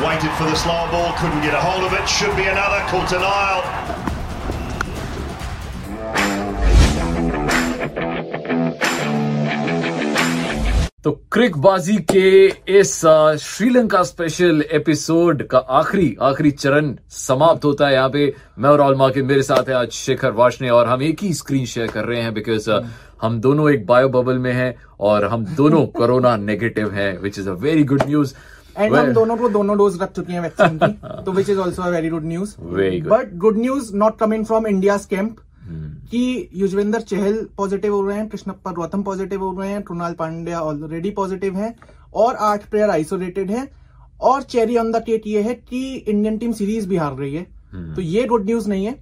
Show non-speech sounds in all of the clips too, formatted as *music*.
Waited for the slower ball, couldn't get a hold of it. Should be another. Caught an aisle. तो क्रिकबाजी के इस Sri Lanka special episode का आखिरी आखिरी चरण समाप्त होता है यहाँ पे मैं और ऑलमा के मेरे साथ है आज शेखर वाशने और हम एक ही स्क्रीन शेयर कर रहे हैं बिकॉज़ हम दोनों एक बायो बबल में हैं और हम दोनों *laughs* कोरोना नेगेटिव हैं which is a very good news and हम दोनों को दोनों डोज रख चुके हैं वैक्सीन की *laughs* तो which is also very good news but good news not coming from India camp कि युजवेंद्र चहल पॉजिटिव हो रहे हैं कृष्णप्पा गौतम पॉजिटिव हो रहे हैं कृणाल पांड्या ऑलरेडी पॉजिटिव हैं और आठ प्लेयर आइसोलेटेड हैं और चेरी ऑन द केक ये है कि इंडियन टीम सीरीज़ भी हार रही है। तो ये गुड न्यूज़ नहीं है।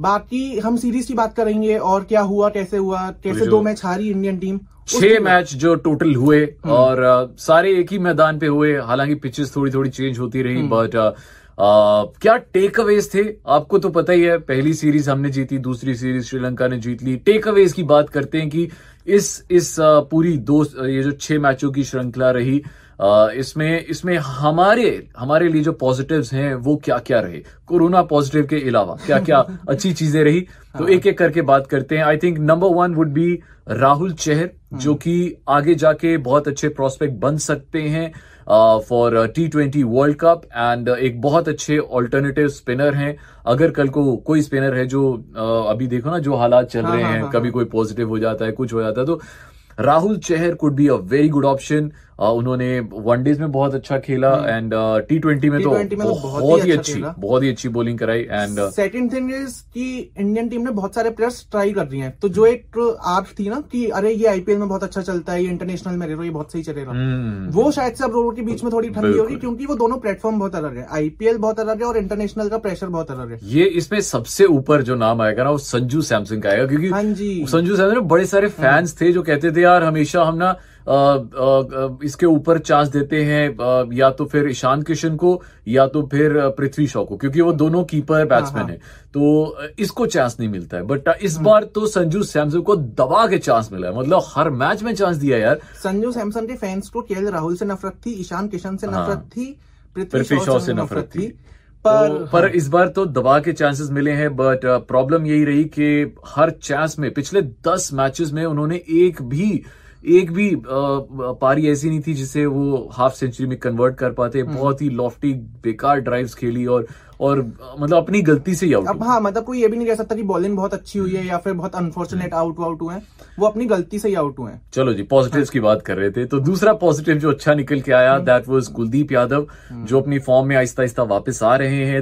बाकी हम सीरीज़ की बात करेंगे और क्या हुआ कैसे हुआ कैसे दो मैच हारी इंडियन टीम छह मैच जो टोटल हुए और अ, सारे एक ही मैदान पे हुए। हालाँकि पिचेस थोड़ी थोड़ी चेंज होती रही बट क्या टेक अवेज थे? आपको तो पता ही है पहली सीरीज़ हमने जीती दूसरी सीरीज़ श्रीलंका ने जीत ली। टेक अवेज की बात करते हैं कि इस इस पूरी दो ये जो छह मैचों की श्रृंखला रही इसमें इसमें हमारे हमारे लिए जो पॉजिटिव्स हैं वो क्या क्या रहे? कोरोना पॉजिटिव के अलावा क्या क्या *laughs* अच्छी चीज़ें रही? तो एक एक करके बात करते हैं। I think number one would be Rahul Chahar जो कि आगे जाके बहुत अच्छे प्रोस्पेक्ट बन सकते हैं for T twenty World Cup and एक बहुत अच्छे ऑल्टरनेटिव स्पिनर हैं। अगर कल को कोई स्पिनर है जो uh, अभी देखो ना जो हालात चल रहे हैं कभी कोई पॉजिटिव हो जाता है कुछ हो जाता है तो Rahul Chahar could be a very good option उन्होंने वनडेज में बहुत अच्छा खेला एंड टी ट्वेंटी में तो बहुत ही ही अच्छा अच्छी। बहुत ही अच्छी बॉलिंग कराई एंड सेकंड थिंग इज़ कि इंडियन टीम ने बहुत सारे प्लेयर्स ट्राई कर रही हैं। तो जो एक आर्ट थी ना कि अरे ये आईपीएल में बहुत अच्छा चलता है ये इंटरनेशनल में रह ये बहुत सही चलेगा वो शायद से अब लोगों के बीच में थोड़ी ठंडी होगी क्योंकि वो दोनों प्लेटफॉर्म बहुत अलग है। आईपीएल बहुत अलग है और इंटरनेशनल का प्रेशर बहुत अलग है। ये इसमें सबसे ऊपर जो नाम आएगा ना वो संजू सैमसंग का आएगा क्योंकि हाँ जी। संजू सैमसंग बड़े सारे फैंस थे जो कहते थे यार हमेशा हम ना इसके ऊपर चांस देते हैं या तो फिर ईशान किशन को या तो फिर पृथ्वी शॉ को क्योंकि वो दोनों कीपर बैट्समैन है। तो इसको चांस नहीं मिलता है। बट इस बार तो संजू सैमसन को दबा के चांस मिला है। मतलब हर मैच में चांस दिया यार। संजू सैमसन के फैंस को केएल राहुल से नफरत थी ईशान किशन से हाँ। नफरत थी पृथ्वी शॉ से नफरत थी। पर तो, पर इस बार तो दबा के चांसेस मिले हैं बट प्रॉब्लम यही रही कि हर चांस में पिछले दस मैचेस में उन्होंने एक भी एक भी पारी ऐसी नहीं थी जिसे वो हाफ़ सेंचुरी में कन्वर्ट कर पाते। बहुत ही लॉफ्टी बेकार ड्राइव्स खेली और और मतलब अपनी गलती से ही आउट अब हाँ मतलब कोई ये भी नहीं कह सकता कि बॉलिंग बहुत अच्छी हुई है या फिर बहुत अनफॉर्चुनेट आउट आउट हुए हैं। वो अपनी गलती से ही आउट हुए हैं। चलो जी पॉजिटिव्स की बात कर रहे थे तो दूसरा पॉजिटिव जो अच्छा निकल के आया दैट वाज कुलदीप यादव जो अपनी फॉर्म में आहिस्ता आहिस्ता वापस आ रहे हैं।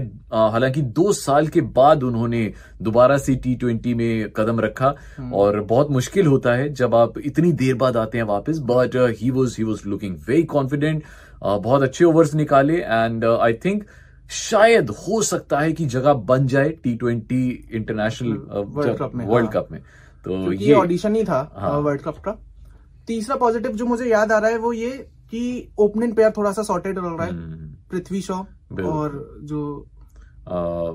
हालाँकि दो साल के बाद उन्होंने दोबारा से टी ट्वेंटी में कदम रखा और बहुत मुश्किल होता है जब आप इतनी देर बाद आते हैं वापस but he was he was looking very confident बहुत अच्छे ओवर्स निकाले एंड आई थिंक शायद हो सकता है कि जगह बन जाए टी ट्वेंटी इंटरनेशनल में, वर्ल्ड। कप में। तो ये ऑडिशन ही था हाँ। वर्ल्ड कप का। तीसरा पॉजिटिव जो मुझे याद आ रहा है वो ये कि ओपनिंग पेयर थोड़ा सा सॉर्टेड लग रहा है पृथ्वी शॉ हम्म। और जो आ,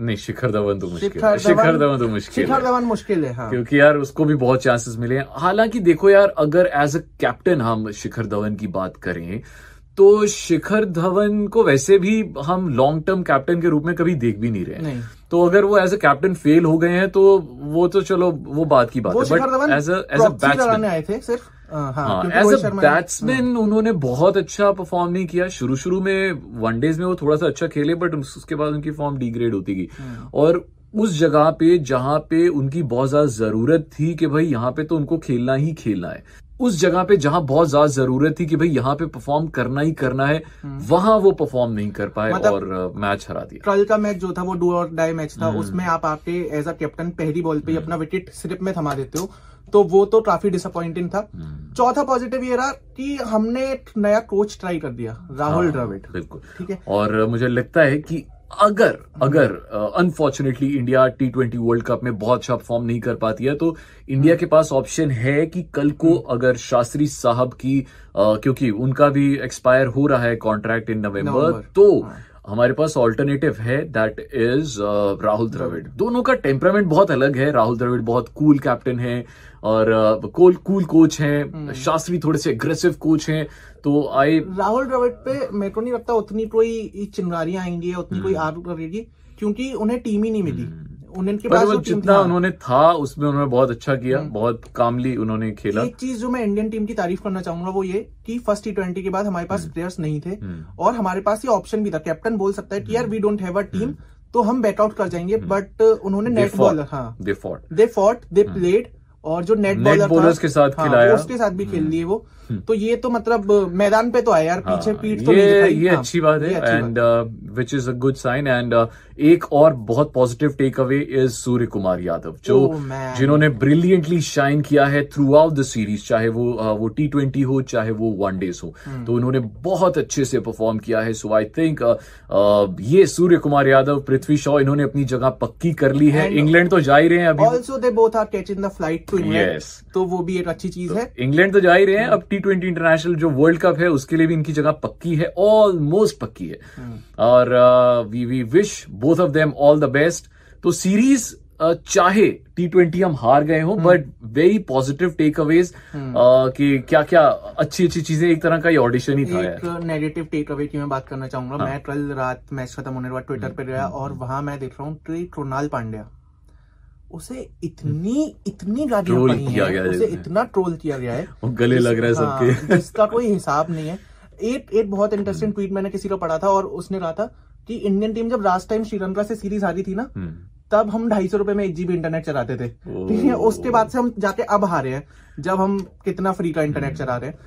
नहीं शिखर धवन तो मुश्किल शिखर है शिखर धवन तो मुश्किल शिखर धवन मुश्किल है हाँ। क्योंकि यार उसको भी बहुत चांसेस मिले हैं। हालाँकि देखो यार अगर एज अ कैप्टन हम शिखर धवन की बात करें तो शिखर धवन को वैसे भी हम लॉन्ग टर्म कैप्टन के रूप में कभी देख भी नहीं रहे नहीं। तो अगर वो एज अ कैप्टन फेल हो गए हैं तो वो तो चलो वो बात की बात है। But as as a batsman आए थे सिर्फ़। अ, हाँ हाँ एज अ बैट्समैन उन्होंने बहुत अच्छा परफॉर्म नहीं किया। शुरू शुरू में वनडेज में वो थोड़ा सा अच्छा खेले बट उसके बाद उनकी फॉर्म डिग्रेड होती गई। और उस जगह पे जहाँ पे उनकी बहुत ज़्यादा ज़रूरत थी कि भाई यहाँ पे तो उनको खेलना ही खेलना है। उस जगह पे जहाँ बहुत ज़्यादा ज़रूरत थी कि भाई यहाँ पे परफॉर्म करना ही करना है वहाँ वो परफॉर्म नहीं कर पाए मतलब- और मैच हरा दिया। कल का मैच जो था वो डू और डाई मैच था उसमें आप आके एज अ कैप्टन पहली बॉल पे अपना विकेट सिर्फ़ में थमा देते हो तो वो तो काफ़ी डिसअपॉइंटिंग था। चौथा पॉजिटिव ये रहा कि हमने एक नया कोच ट्राई कर दिया राहुल द्रविड़। बिल्कुल। ठीक है? और मुझे लगता है कि अगर अगर unfortunately India T twenty World Cup में बहुत अच्छा परफॉर्म नहीं कर पाती है तो इंडिया के पास ऑप्शन है कि कल को अगर शास्त्री साहब की uh, क्योंकि उनका भी एक्सपायर हो रहा है कॉन्ट्रैक्ट इन नवंबर नवंबर, तो हमारे पास ऑल्टरनेटिव है दैट इज़ राहुल द्रविड़ दोनों का टेम्परामेंट बहुत अलग है। राहुल द्रविड़ बहुत कूल कैप्टन है और कूल कूल कोच है। शास्त्री थोड़े से अग्रेसिव कोच है। तो आई राहुल द्रविड़ पे मेरे को नहीं लगता उतनी कोई चिंगारियाँ आएँगी उतनी कोई आग लगेगी क्योंकि उन्हें टीम ही नहीं मिली। उनके पास वो जितना उन्होंने था उसमें उन्होंने बहुत अच्छा किया बहुत कामली उन्होंने खेला। एक चीज़ जो मैं इंडियन टीम की तारीफ़ करना चाहूँगा वो ये कि फ़र्स्ट टी ट्वेंटी के बाद हमारे पास हम्म। प्लेयर्स नहीं थे और हमारे पास ये ऑप्शन भी था। कैप्टन बोल सकता है कि यार we don't have a team तो हम बैकआउट कर जाएँगे बट उन्होंने नेट बॉल रखा हाँ। They fought. They fought they played और जो नेट बॉलर bowlers के साथ हाँ, खिलाया। उसके साथ भी खेल लिए वो। तो ये तो मतलब मैदान पे तो आया यार पीछे हाँ, पीठ तो ये नहीं ये हाँ, अच्छी बात है and which is a good sign and एक और बहुत positive take away is Suryakumar Yadav जो Oh, जिन्होंने ब्रिलियंटली शाइन किया है थ्रू आउट द सीरीज़ चाहे वो uh, वो टी ट्वेंटी हो चाहे वो वन डेज़ हो। हम्म। तो उन्होंने बहुत अच्छे से परफॉर्म किया है सो आई थिंक ये सूर्य कुमार यादव पृथ्वी शॉ इन्होंने अपनी जगह पक्की कर ली है। इंग्लैंड तो जा ही रहे हैं अभी। Also they both are catch in the flight to England Yes. तो वो भी एक अच्छी चीज़ है। इंग्लैंड तो जा ही रहे हैं। अब टी ट्वेंटी इंटरनेशनल जो वर्ल्ड कप है उसके लिए भी इनकी जगह पक्की है ऑलमोस्ट पक्की है। और we we wish both of them all the best तो सीरीज़ चाहे टी ट्वेंटी हम हार गए हों but very positive takeaways कि क्या क्या अच्छी अच्छी चीज़ें एक तरह का ये ऑडिशन ही था एक नेगेटिव टेक अवे की मैं बात करना चाहूँगा। हाँ। मैं कल रात मैच खत्म होने के बाद ट्विटर पर गया और वहाँ मैं देख रहा हूँ कृणाल पांड्या उसे इतनी इतनी गालियाँ Troll पड़ी किया हैं उसे इतना ट्रोल किया गया है। गले लग रहा है हाँ, सबके। *laughs* जिसका कोई हिसाब नहीं है। एक एक बहुत इंटरेस्टिंग ट्वीट मैंने किसी को पढ़ा था और उसने कहा था कि इंडियन टीम जब लास्ट टाइम श्रीलंका से सीरीज़ हारी थी ना हम्म। तब हम ढाई सौ रुपए में एक जीबी इंटरनेट चलाते थे। ठीक है उसके बाद से हम जाके अब हारे हैं जब हम कितना फ्री का इंटरनेट चला रहे हैं।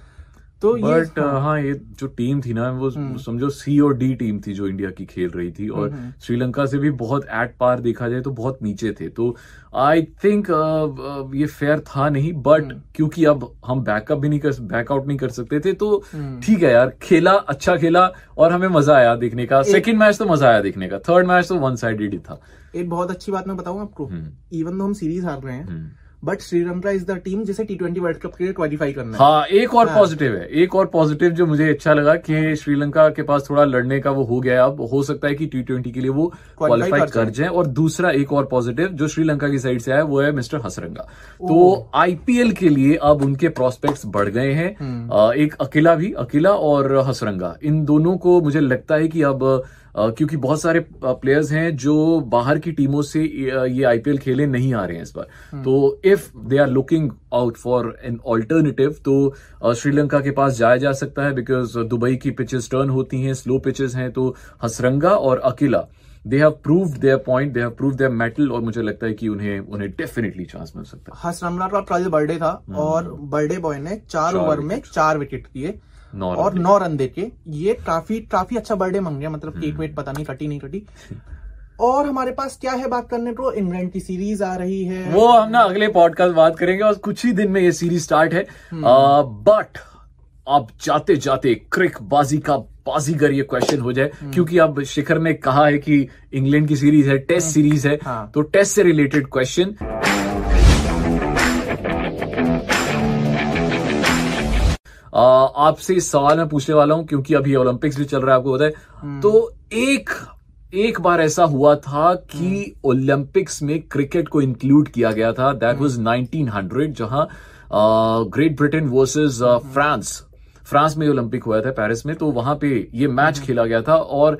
तो बट हाँ ये जो टीम थी ना वो समझो सी और डी टीम थी जो इंडिया की खेल रही थी और श्रीलंका से भी बहुत एट पार देखा जाए तो बहुत नीचे थे। तो आई थिंक ये फेयर था नहीं बट क्योंकि अब हम बैकअप भी नहीं कर बैकआउट नहीं कर सकते थे तो ठीक है यार खेला अच्छा खेला और हमें मज़ा आया देखने का। सेकेंड मैच तो मज़ा आया देखने का। थर्ड मैच तो वन साइडेड ही था। एक बहुत अच्छी बात मैं बताऊँ आपको? हम्म। इवन तो हम सीरीज़ हार रहे हैं but Sri Lanka is the team जिसे टी ट्वेंटी वर्ल्ड कप के लिए क्वालिफाई करना है। हाँ एक और हाँ। पॉजिटिव है। एक और पॉजिटिव जो मुझे अच्छा लगा कि श्रीलंका के पास थोड़ा लड़ने का वो हो गया है। अब हो सकता है कि टी ट्वेंटी के लिए वो क्वालिफाई कर जाए। और दूसरा एक और पॉजिटिव जो श्रीलंका की साइड से आया वो है मिस्टर हसरंगा तो आईपीएल के लिए अब उनके प्रोस्पेक्ट्स बढ़ गए हैं। एक अकेला भी अकेला और हसरंगा इन दोनों को मुझे लगता है कि अब क्योंकि बहुत सारे प्लेयर्स हैं जो बाहर की टीमों से ये आईपीएल खेले नहीं आ रहे हैं इस बार। तो if they are looking out for an alternative तो श्रीलंका के पास जाया जा सकता है बिकॉज़ दुबई की पिचेस टर्न होती हैं स्लो पिचेस हैं तो हसरंगा और Akila they have proved their point they have proved their mettle और मुझे लगता है कि उन्हें उन्हें डेफिनेटली चांस मिल सकता है। हसरंगा का कल बर्थडे था और बर्थडे बॉय ने चार चार ओवर में चार विकेट दिए नौ और नौ रन देके। ये काफ़ी काफ़ी अच्छा बर्थडे मंग गया मतलब केक वेट पता नहीं कटी नहीं कटी। और हमारे पास क्या है बात करने को? इंग्लैंड की सीरीज़ आ रही है। वो हम ना अगले पॉडकास्ट बात करेंगे और कुछ ही दिन में ये सीरीज़ स्टार्ट है। बट अब जाते जाते क्रिक बाजी का बाजीगर ये क्वेश्चन हो जाए। क्योंकि अब शिखर ने कहा है कि इंग्लैंड की सीरीज़ है टेस्ट सीरीज़ है। हाँ। तो टेस्ट से रिलेटेड क्वेश्चन आपसे इस सवाल मैं पूछने वाला हूँ क्योंकि अभी ओलंपिक्स भी चल रहा है आपको पता है। तो एक एक बार ऐसा हुआ था कि ओलंपिक्स में क्रिकेट को इंक्लूड किया गया था। दैट वाज 1900 जहाँ great Britain versus France France में ओलंपिक हुआ था पेरिस में। तो वहाँ पे ये मैच खेला गया था और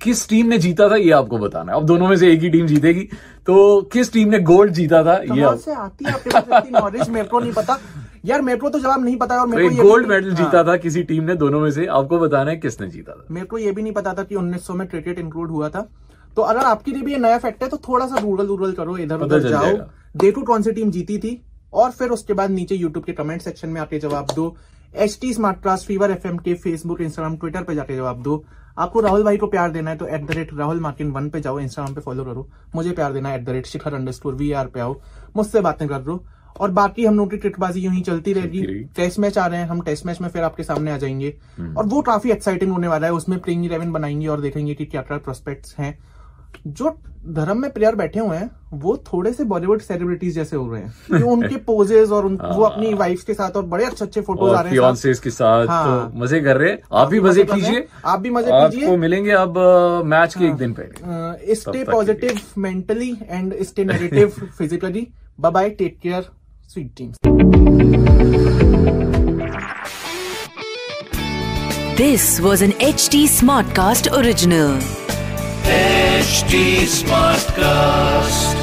किस टीम ने जीता था ये आपको बताना है। अब दोनों में से एक ही टीम जीतेगी। तो किस टीम ने गोल्ड जीता था ये से आती है? नॉलेज मेरे को नहीं पता। यार मेरे को तो जवाब नहीं पता और मेरे को गोल्ड मेडल हाँ। जीता था किसी टीम ने दोनों में से। आपको बताना है किसने जीता था। मेरे को ये भी नहीं पता था कि 1900 में क्रिकेट इंक्लूड हुआ था। तो अगर आपके लिए भी ये नया फैक्ट है तो थोड़ा सा रूरल रूरल करो इधर उधर जाओ। देखो कौन सी टीम जीती थी? और फिर उसके बाद नीचे यूट्यूब के कमेंट सेक्शन में आके जवाब दो। H T smart class fever F M के फेसबुक इंस्टाग्राम ट्विटर पे जाके जवाब दो। आपको राहुल भाई को प्यार देना है तो एट द रेट राहुल मार्किन वन पे जाओ इंस्टाग्राम पे फॉलो करो। मुझे प्यार देना है at the rate Shikhar underscore we are पे आओ। मुझसे बातें कर लो और बाकी हम लोग की ट्रिकबाजी यूँ ही चलती रहेगी। टेस्ट मैच आ रहे हैं हम टेस्ट मैच में फिर आपके सामने आ जाएँगे। हम्म। और वो काफ़ी एक्साइटिंग होने वाला है उसमें प्लेइंग इलेवन बनाएँगे और देखेंगे कि क्या क्या प्रोस्पेक्ट्स हैं। जो धर्म में प्लेयर बैठे हुए हैं वो थोड़े से बॉलीवुड सेलिब्रिटीज जैसे हो रहे हैं। *laughs* कि उनके पोजेज और उन, वो अपनी वाइफ के साथ और बड़े अच्छे अच्छे फ़ोटोज़ आ रहे हैं के साथ हाँ। तो मज़े कर रहे हैं। आप भी मज़े हैं। कीजिए। आप भी मज़े कीजिए। आपको मिलेंगे अब मैच के एक दिन पहले। Stay positive mentally and stay negative physically bye take care sweet dreams. This was an HD Smartcast original. HD Smartcast.